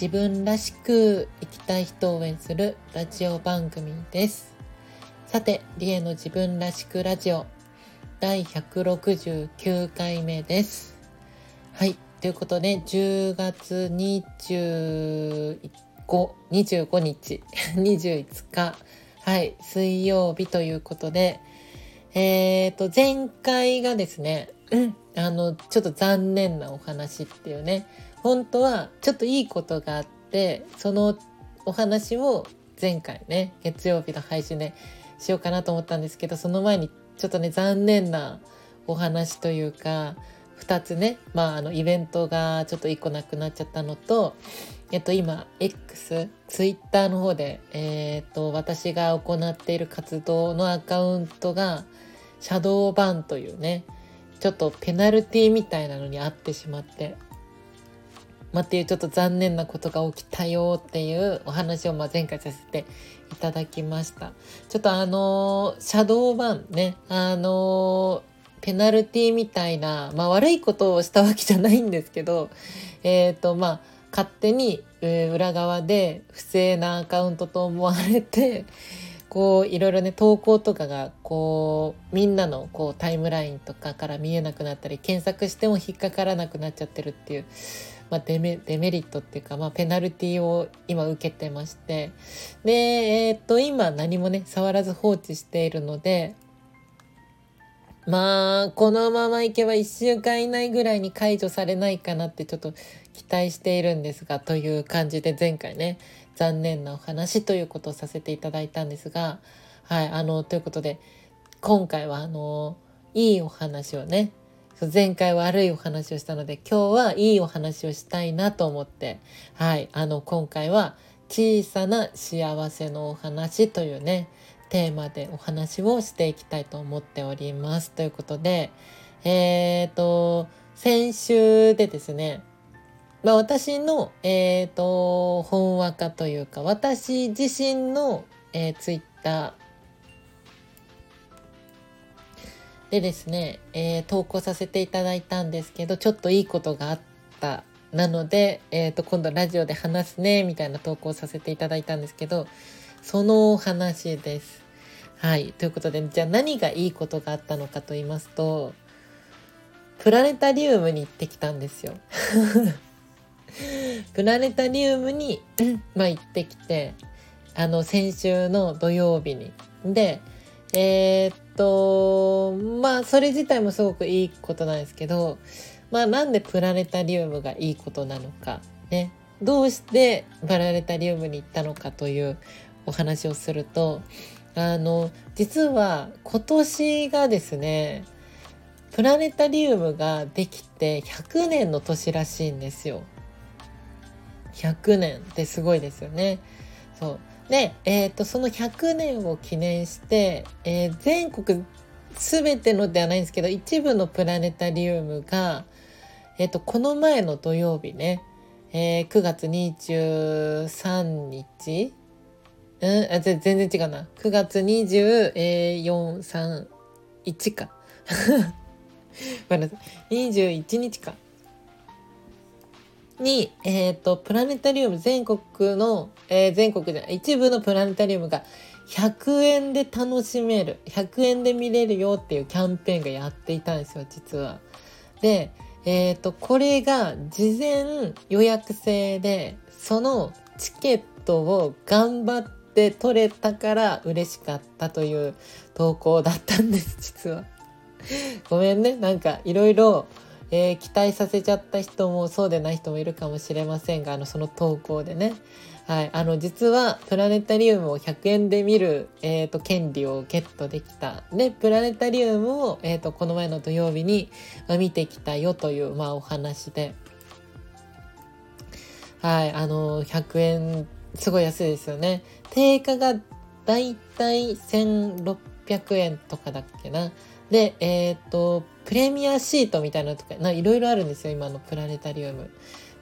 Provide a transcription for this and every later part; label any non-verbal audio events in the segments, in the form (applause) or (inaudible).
自分らしく生きたい人を応援するラジオ番組です。さて、リエの自分らしくラジオ第169回目です。はい。ということで、10月25、25日、(laughs) 21日、はい、水曜日ということで、えっ、ー、と、前回がですね、う (clears throat) んあの、ちょっと残念なお話っていうね、本当はちょっといいことがあって、そのお話を前回ね、月曜日の配信でしようかなと思ったんですけど、その前にちょっとね残念なお話というか2つね、まあ、あのイベントがちょっと1個なくなっちゃったのと、えっと、今 X ツイッターの方で、え、っと私が行っている活動のアカウントがシャドーバンというねちょっとペナルティみたいなのにあってしまって。まあ、っていうちょっと残念なことが起きたよっていうお話をまあ前回させていただきました。ちょっとあのー、シャドーバンね、あのー、ペナルティみたいな、まあ悪いことをしたわけじゃないんですけど、えっ、ー、とまあ勝手に、え、裏側で不正なアカウントと思われて、こういろいろね投稿とかがこうみんなのこうタイムラインとかから見えなくなったり検索しても引っかからなくなっちゃってるっていうまあ、デメデメリットっていうか、まあ、ペナルティを今受けてまして。で、えー、っと今何もね触らず放置しているのでまあこのままいけば1週間以内ぐらいに解除されないかなってちょっと期待しているんですがという感じで前回ね残念なお話ということをさせていただいたんですがはいあのということで今回はあのいいお話をね前回悪いお話をしたので今日はいいお話をしたいなと思ってはいあの今回は小さな幸せのお話というねテーマでお話をしていきたいと思っております。ということでえっ、ー、と先週でですねまあ、私の、えーと、本話家というか私自身の、えー、ツイッターでですね、えー、投稿させていただいたんですけど、ちょっといいことがあったなので、えっ、ー、と、今度ラジオで話すね、みたいな投稿させていただいたんですけど、そのお話です。はい。ということで、じゃあ何がいいことがあったのかと言いますと、プラネタリウムに行ってきたんですよ。プラネタリウムにまあ行ってきて、あの、先週の土曜日に。で、えー、っと、まあ、それ自体もすごくいいことなんですけど、まあ、なんでプラネタリウムがいいことなのか、ね。どうしてプラネタリウムに行ったのかというお話をすると、あの、実は今年がですね、プラネタリウムができて100年の年らしいんですよ。100年ってすごいですよね。そう。で、え、ー、と、その100年を記念して、えー、全国全てのではないんですけど、一部のプラネタリウムが、えっ、ー、と、この前の土曜日ね、えー、9月23日うん？あ全然違うな。9月24、3、1か。(laughs) 21日か。に、えっ、ー、と、プラネタリウム全国の、えー、全国じゃない、一部のプラネタリウムが100円で楽しめる、100円で見れるよっていうキャンペーンがやっていたんですよ、実は。で、えっ、ー、と、これが事前予約制で、そのチケットを頑張って取れたから嬉しかったという投稿だったんです、実は。ごめんね、なんかいろいろえー、期待させちゃった人もそうでない人もいるかもしれませんがあのその投稿でね、はい、あの実はプラネタリウムを100円で見る、えーと、権利をゲットできたでプラネタリウムを、えーと、この前の土曜日に、あ、見てきたよという、まあ、お話で。はい、あの100円すごい安いですよね。定価がだいたい1600円とかだっけな。で、えっ、ー、と、プレミアシートみたいなのとか、いろいろあるんですよ、今のプラネタリウム。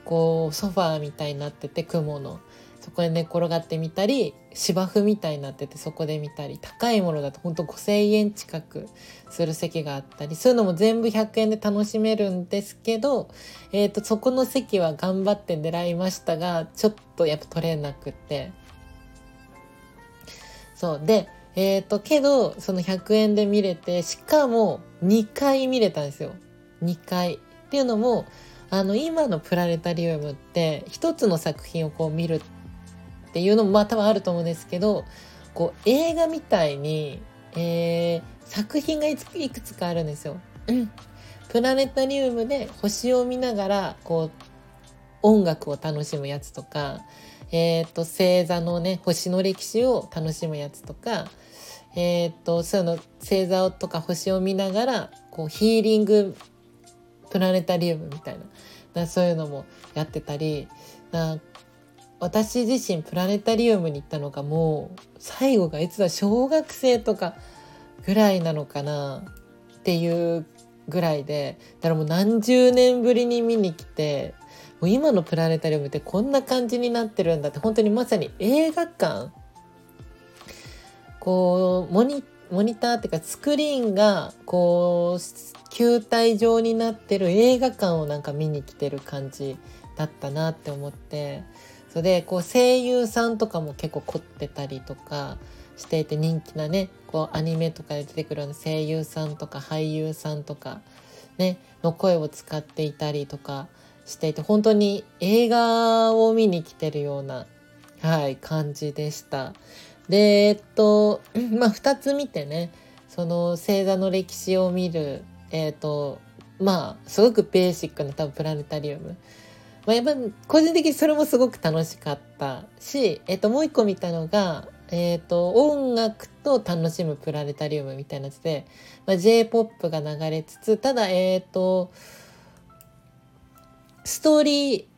こう、ソファーみたいになってて、雲の。そこで寝転がってみたり芝生みたいになっててそこで見たり高いものだとほんと5,000円近くする席があったりそういうのも全部100円で楽しめるんですけど、えーと、そこの席は頑張って狙いましたがちょっとやっぱ取れなくてそうでえっ、ー、とけどその100円で見れてしかも2回見れたんですよ。2回。っていうのもあの今のプラネタリウムって一つの作品をこう見るっていうのもまあ多分あると思うんですけどこう映画みたいに、えー、作品がいくつかあるんですよ。プラネタリウムで星を見ながらこう音楽を楽しむやつとか、え、ー、と星座のね星の歴史を楽しむやつとか、え、ー、とそういうの星座とか星を見ながらこうヒーリングプラネタリウムみたいなそういうのもやってたりな私自身プラネタリウムに行ったのがもう最後がいつだ小学生とかぐらいなのかなっていうぐらいでだからもう何十年ぶりに見に来てもう今のプラネタリウムってこんな感じになってるんだって本当にまさに映画館。こうモニモニターっていうかスクリーンがこう球体状になってる映画館をなんか見に来てる感じだったなって思って。それでこう声優さんとかも結構凝ってたりとかしていて人気なねこうアニメとかで出てくるような声優さんとか俳優さんとかねの声を使っていたりとか。していて本当に映画を見に来てるようなはい感じでした。でえっとまあ2つ見てねその星座の歴史を見るえっとまあすごくベーシックな多分プラネタリウムまあ、やっぱ個人的にそれもすごく楽しかったし、えっと、もう一個見たのが、えっと、音楽と楽しむプラネタリウムみたいなやつで、まあ、J-POP が流れつつただえっとストーリ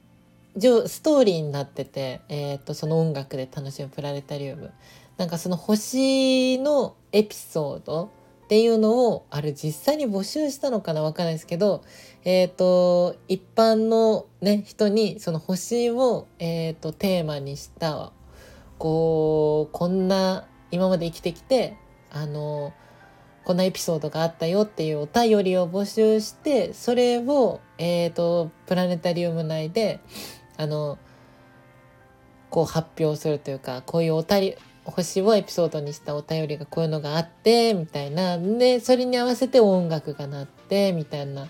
ーストーリーになってて、えーと、とその音楽で楽しむプラネタリウム。なんかその星のエピソードっていうのをあれ実際に募集したのかなわかんないですけどえっ、ー、と一般のね人にその星を、えーと、テーマにしたこうこんな今まで生きてきてあのこんなエピソードがあったよっていうお便りを募集してそれを、えーとプラネタリウム内であのこう発表するというかこういうおたり星をエピソードにしたお便りがこういうのがあってみたいな。でそれに合わせて音楽が鳴ってみたいな。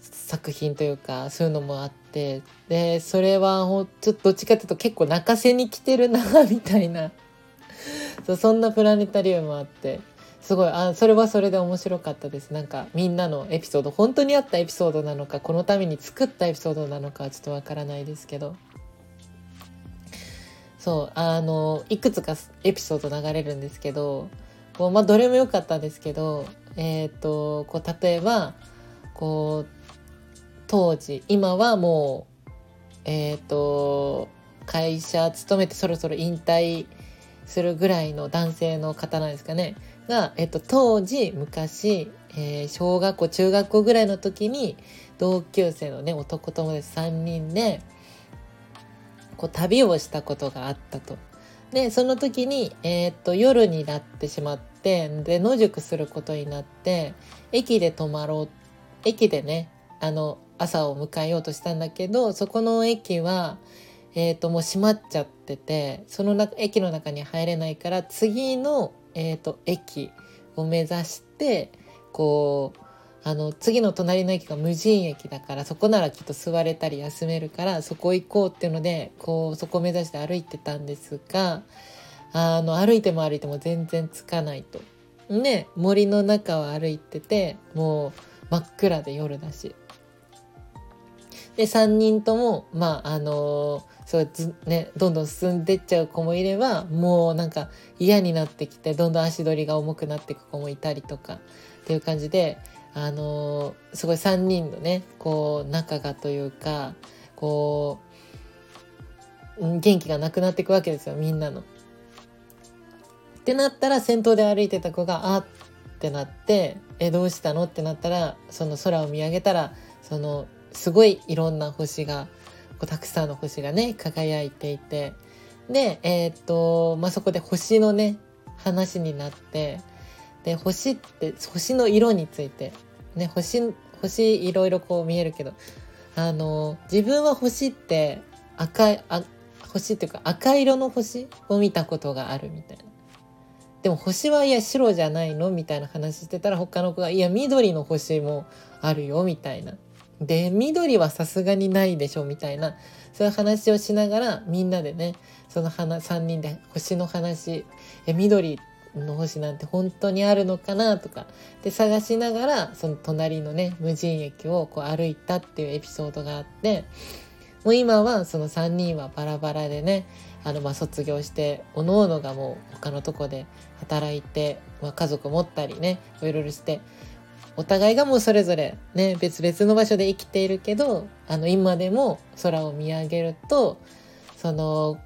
作品というかそういうのもあって。でそれはちょっとどっちかっていうと結構泣かせに来てるなみたいな。そそんなプラネタリウムあって。すごい。あそれはそれで面白かったです。なんかみんなのエピソード本当にあったエピソードなのかこのために作ったエピソードなのかちょっとわからないですけど。そうあのいくつかエピソード流れるんですけどこう、まあ、どれも良かったんですけど、えーと、こう例えばこう当時今はもうえっ、ー、と会社勤めてそろそろ引退するぐらいの男性の方なんですかね。が、えっ、と、当時昔、えー、小学校中学校ぐらいの時に同級生のね男友達3人でこう旅をしたことがあったと。でその時に、えー、っと夜になってしまってで野宿することになって駅で泊まろう駅でねあの朝を迎えようとしたんだけどそこの駅は、えー、ともう閉まっちゃっててその中駅の中に入れないから次の、えー、と駅を目指してこうあの次の隣の駅が無人駅だからそこならきっと座れたり休めるからそこ行こうっていうのでこうそこを目指して歩いてたんですがあの歩いても歩いても全然つかないと。ね森の中を歩いててもう真っ暗で夜だし。で3人ともまああのそうねどんどん進んでっちゃう子もいればもうなんか嫌になってきてどんどん足取りが重くなっていく子もいたりとかっていう感じであのすごい3人のねこう仲がというかこう元気がなくなっていくわけですよみんなの。ってなったら先頭で歩いてた子が「あっ」ってなって「えどうしたの?」ってなったらその空を見上げたらそのすごいいろんな星がたくさんの星がね輝いていて。でえー、っとまあそこで星のね話になって。で星って星の色について。ね星星いろいろこう見えるけど。あの自分は星って赤いあ星っていうか赤色の星を見たことがあるみたいな。でも星はいや白じゃないの？みたいな話してたら他の子が「いや緑の星もあるよ」みたいな。で緑はさすがにないでしょみたいなそういう話をしながらみんなでねその3人で星の話え緑の星なんて本当にあるのかなとかで探しながらその隣のね無人駅をこう歩いたっていうエピソードがあってもう今はその3人はバラバラでねあのま卒業しておのおのがもう他のとこで働いて、まあ、家族持ったりねいろいろしてお互いがもうそれぞれね別々の場所で生きているけどあの今でも空を見上げるとその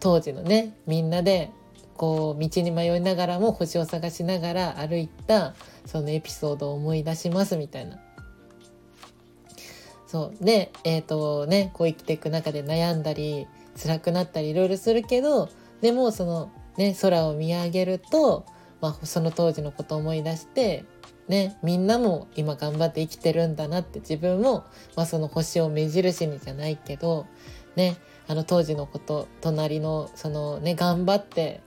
当時のねみんなでこう道に迷いながらも星を探しながら歩いたそのエピソードを思い出しますみたいな。そうでえっ、ー、とねこう生きていく中で悩んだり辛くなったりいろいろするけどでもそのね空を見上げると、まあ、その当時のことを思い出してねみんなも今頑張って生きてるんだなって自分も、まあ、その星を目印にじゃないけどねあの当時のこと隣のそのね頑張って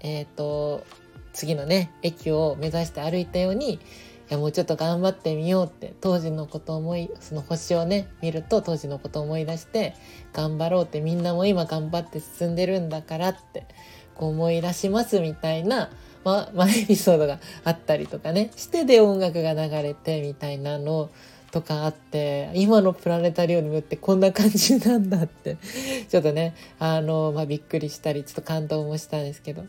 え、ー、と次のね駅を目指して歩いたようにやもうちょっと頑張ってみようって当時のこと思いその星をね見ると当時のこと思い出して頑張ろうってみんなも今頑張って進んでるんだからってこう思い出しますみたいな、ままあ、エピソードがあったりとかねしてで音楽が流れてみたいなのとかあって今のプラネタリウムってこんな感じなんだって (laughs) ちょっとねあの、まあ、びっくりしたりちょっと感動もしたんですけど。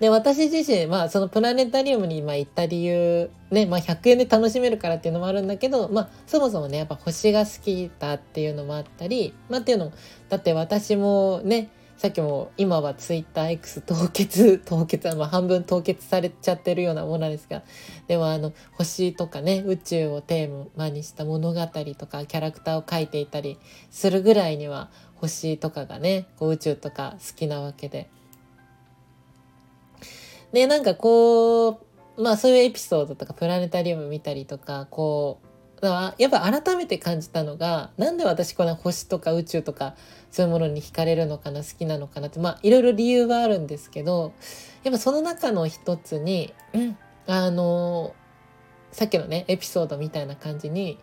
で、私自身、まあ、そのプラネタリウムに今行った理由、ね、まあ、100円で楽しめるからっていうのもあるんだけど、まあ、そもそもね、やっぱ星が好きだっていうのもあったり、まあ、っていうのも、だって私もね、さっきも今はツイッター X 凍結、凍結、まあ、半分凍結されちゃってるようなものなんですが、でもあの、星とかね、宇宙をテーマにした物語とかキャラクターを描いていたりするぐらいには、星とかがね、こう宇宙とか好きなわけで。で、なんかこう、まあそういうエピソードとかプラネタリウム見たりとか、こう、やっぱ改めて感じたのが、なんで私この星とか宇宙とかそういうものに惹かれるのかな、好きなのかなって、まあいろいろ理由はあるんですけど、やっぱその中の一つに、うん、あの、さっきのね、エピソードみたいな感じに、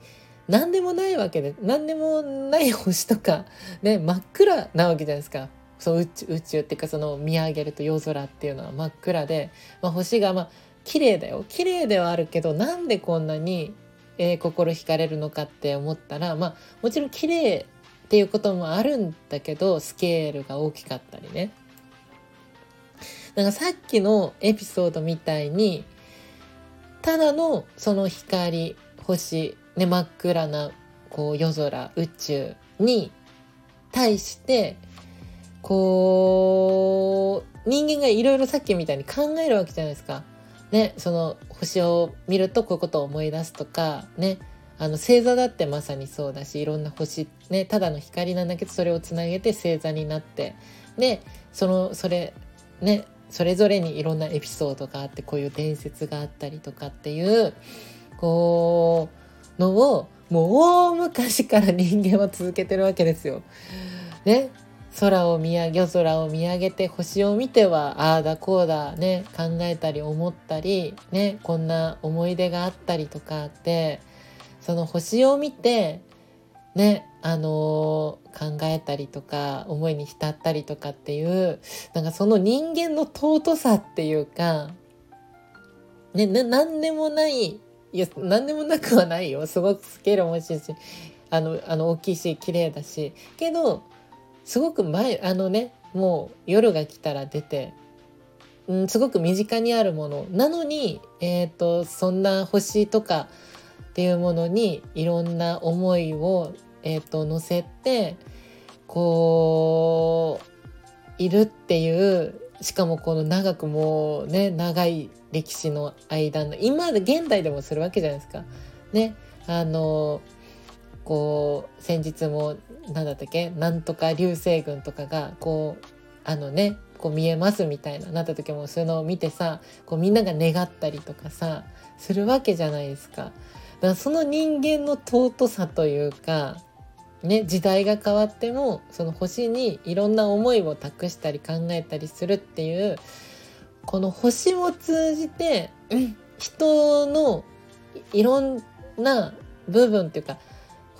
何でもないわけで、何でもない星とか、ね、真っ暗なわけじゃないですか。そう宇宙宇宙っていうかその見上げると夜空っていうのは真っ暗で、まあ、星がまあ綺麗だよ綺麗ではあるけどなんでこんなに、えー、心惹かれるのかって思ったらまあもちろん綺麗っていうこともあるんだけどスケールが大きかったりね。なんかさっきのエピソードみたいにただのその光星、ね、真っ暗なこう夜空宇宙に対してこう人間がいろいろさっきみたいに考えるわけじゃないですか。ね、その星を見るとこういうことを思い出すとかねあの星座だってまさにそうだしいろんな星ねただの光なんだけどそれをつなげて星座になってでそのそれねそれぞれにいろんなエピソードがあってこういう伝説があったりとかっていうこうのをもう大昔から人間は続けてるわけですよ。ね空を見上げ空を見上げて星を見てはああだこうだね考えたり思ったりねこんな思い出があったりとかってその星を見てねあのー、考えたりとか思いに浸ったりとかっていうなんかその人間の尊さっていうかね何でもないいや何でもなくはないよ。すごくスケールも大きいしあのあの大きいし綺麗だし。けどすごく前あのねもう夜が来たら出て、うん、すごく身近にあるもの。なのに、えーと、そんな星とかっていうものにいろんな思いを、えーと、乗せてこういるっていうしかもこの長くもうね長い歴史の間の今で現代でもするわけじゃないですか。ねあのこう先日も何だったっけなんとか流星群とかがこうあのねこう見えますみたいななった時もそういうのを見てさこうみんなが願ったりとかさするわけじゃないですか。だからその人間の尊さというかね、時代が変わってもその星にいろんな思いを託したり考えたりするっていうこの星を通じて人のいろんな部分っていうか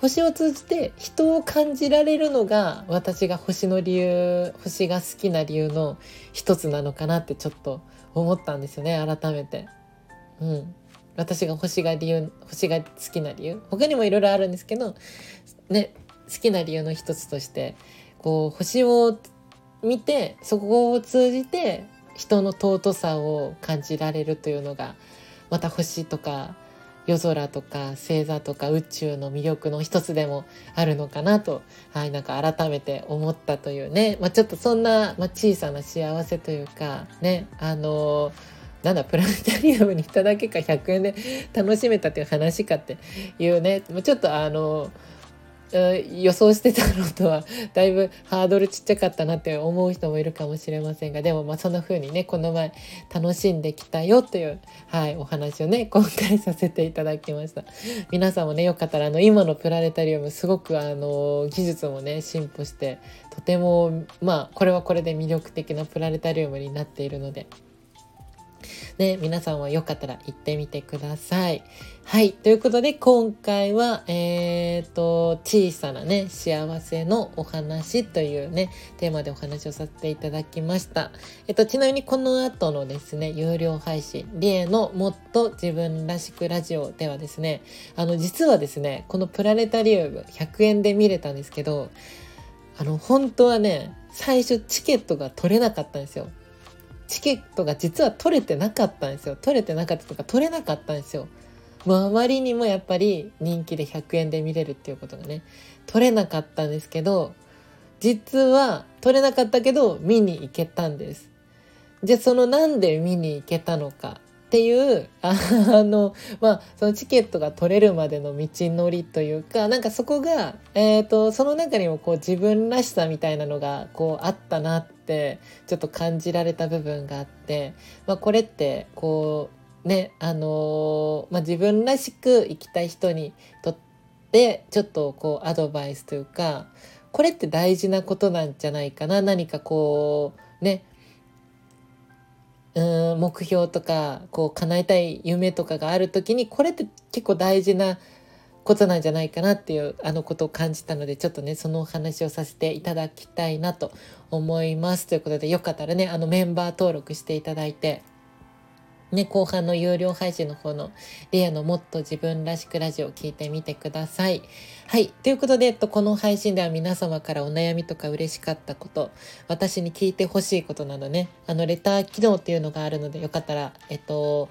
星を通じて人を感じられるのが私が星の理由星が好きな理由の一つなのかなってちょっと思ったんですよね改めて。うん、私が星が理由星が好きな理由他にもいろいろあるんですけどね好きな理由の一つとしてこう星を見てそこを通じて人の尊さを感じられるというのがまた星とか夜空とか星座とか宇宙の魅力の一つでもあるのかなと、はい、なんか改めて思ったというね、まあ、ちょっとそんな、まあ、小さな幸せというかねあのなんだプラネタリウムに行っただけか100円で楽しめたっていう話かっていうね。ちょっとあの予想してたのとはだいぶハードルちっちゃかったなって思う人もいるかもしれませんがでもまあそんな風にねこの前楽しんできたよという、はい、お話をね今回させていただきました。皆さんもねよかったらあの今のプラネタリウムすごくあの技術もね進歩してとてもまあこれはこれで魅力的なプラネタリウムになっているのでね、皆さんはよかったら行ってみてください。はい。ということで、今回は、えっ、ー、と、小さなね、幸せのお話というね、テーマでお話をさせていただきました。えっと、ちなみにこの後のですね、有料配信、リエのもっと自分らしくラジオではですね、あの、実はですね、このプラネタリウム100円で見れたんですけど、あの、本当はね、最初チケットが取れなかったんですよ。チケットが実は取れてなかったんですよ。取れてなかったとか取れなかったんですよ。もうあまりにもやっぱり人気で100円で見れるっていうことがね取れなかったんですけど実は取れなかったけど見に行けたんです。じゃあそのなんで見に行けたのか。っていう (laughs) あのまあそのチケットが取れるまでの道のりというかなんかそこが、えーと、その中にもこう自分らしさみたいなのがこうあったなってちょっと感じられた部分があって、まあ、これってこうねあのー、まあ、自分らしく生きたい人にとってちょっとこうアドバイスというかこれって大事なことなんじゃないかな何かこうねうん目標とかこう叶えたい夢とかがある時にこれって結構大事なことなんじゃないかなっていうあのことを感じたのでちょっとねそのお話をさせていただきたいなと思います。ということでよかったらねあのメンバー登録していただいて。ね、後半の有料配信の方のレアのもっと自分らしくラジオを聞いてみてください。はい。ということで、えっと、この配信では皆様からお悩みとか嬉しかったこと、私に聞いてほしいことなどね、あの、レター機能っていうのがあるので、よかったら、えっと、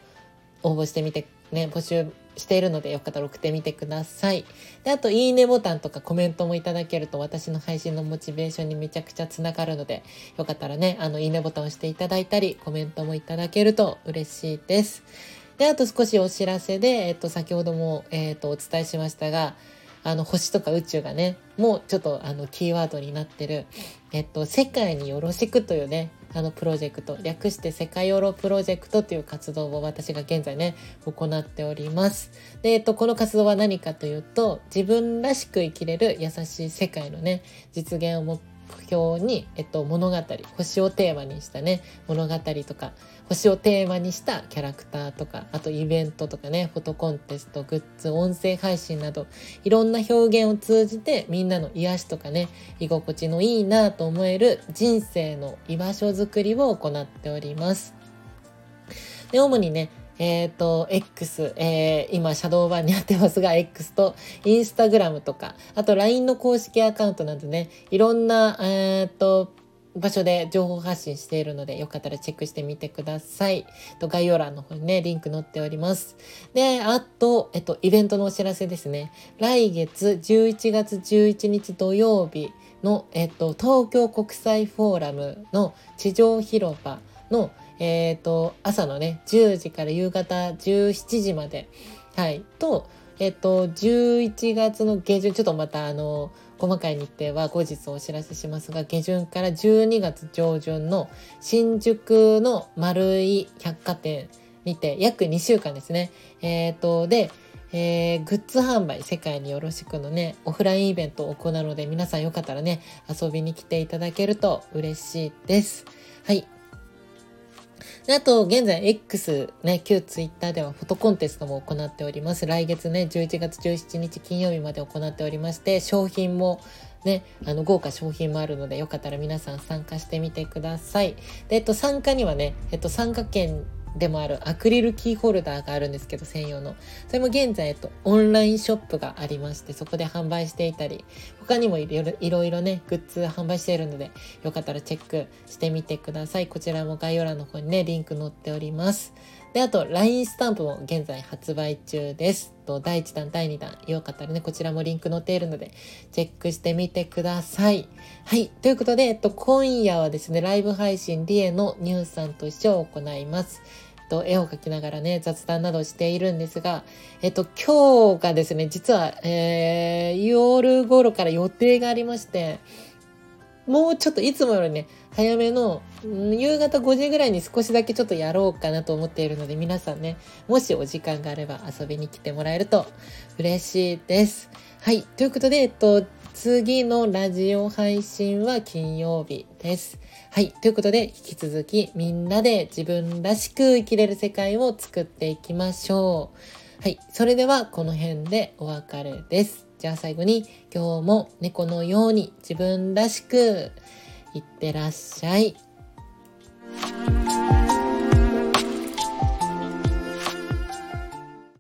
応募してみて、ね、募集しているのでよかったら送ってみてください。で、あと、いいねボタンとかコメントもいただけると私の配信のモチベーションにめちゃくちゃつながるので、よかったらね、あの、いいねボタンを押していただいたり、コメントもいただけると嬉しいです。で、あと少しお知らせで、えっと、先ほども、えっと、お伝えしましたが、あの星とか宇宙がねもうちょっとあのキーワードになってる、えっと、世界によろしくというねあのプロジェクト略して世界ヨロプロジェクトという活動を私が現在ね行っております。で、えっと、この活動は何かというと自分らしく生きれる優しい世界のね実現を目標に、えっと、物語星をテーマにしたね物語とか星をテーマにしたキャラクターとかあとイベントとかねフォトコンテストグッズ音声配信などいろんな表現を通じてみんなの癒しとかね居心地のいいなと思える人生の居場所づくりを行っております。で主にねえっ、ー、と、X、えー、今、シャドーバンにやってますが、X と、インスタグラムとか、あと LINE の公式アカウントなどね、いろんな、えっ、ー、と、場所で情報発信しているので、よかったらチェックしてみてください。と概要欄の方にね、リンク載っております。で、あと、えっと、イベントのお知らせですね。来月11月11日土曜日の、えっと、東京国際フォーラムの地上広場の、えっと、朝のね、10時から夕方17時まで、はい、と、えっと、11月の下旬、ちょっとまたあの、細かい日程は後日お知らせしますが、下旬から12月上旬の新宿の丸い百貨店にて約2週間ですね。えっ、と、で、えー、グッズ販売世界によろしくのね、オフラインイベントを行うので皆さんよかったらね、遊びに来ていただけると嬉しいです。はい。あと、現在 X ね、旧 Twitter ではフォトコンテストも行っております。来月ね、11月17日金曜日まで行っておりまして、商品もね、あの、豪華商品もあるので、よかったら皆さん参加してみてください。で、えっと、参加にはね、えっと、参加券でもあるアクリルキーホルダーがあるんですけど、専用の。それも現在、えっと、オンラインショップがありまして、そこで販売していたり、他にもいろいろね、グッズ販売しているので、よかったらチェックしてみてください。こちらも概要欄の方にね、リンク載っております。で、あと、LINE スタンプも現在発売中です。と、第1弾、第2弾、よかったらね、こちらもリンク載っているので、チェックしてみてください。はい。ということで、えっと、今夜はですね、ライブ配信リエのニュースさんとして行います。と絵を描きながらね、雑談などしているんですが、えっと、今日がですね、実は、えー、夜頃から予定がありまして、もうちょっといつもよりね、早めの、夕方5時ぐらいに少しだけちょっとやろうかなと思っているので、皆さんね、もしお時間があれば遊びに来てもらえると嬉しいです。はい。ということで、えっと、次のラジオ配信は金曜日です。はい。ということで、引き続きみんなで自分らしく生きれる世界を作っていきましょう。はい。それではこの辺でお別れです。じゃあ最後に今日も猫のように自分らしくいってらっしゃい。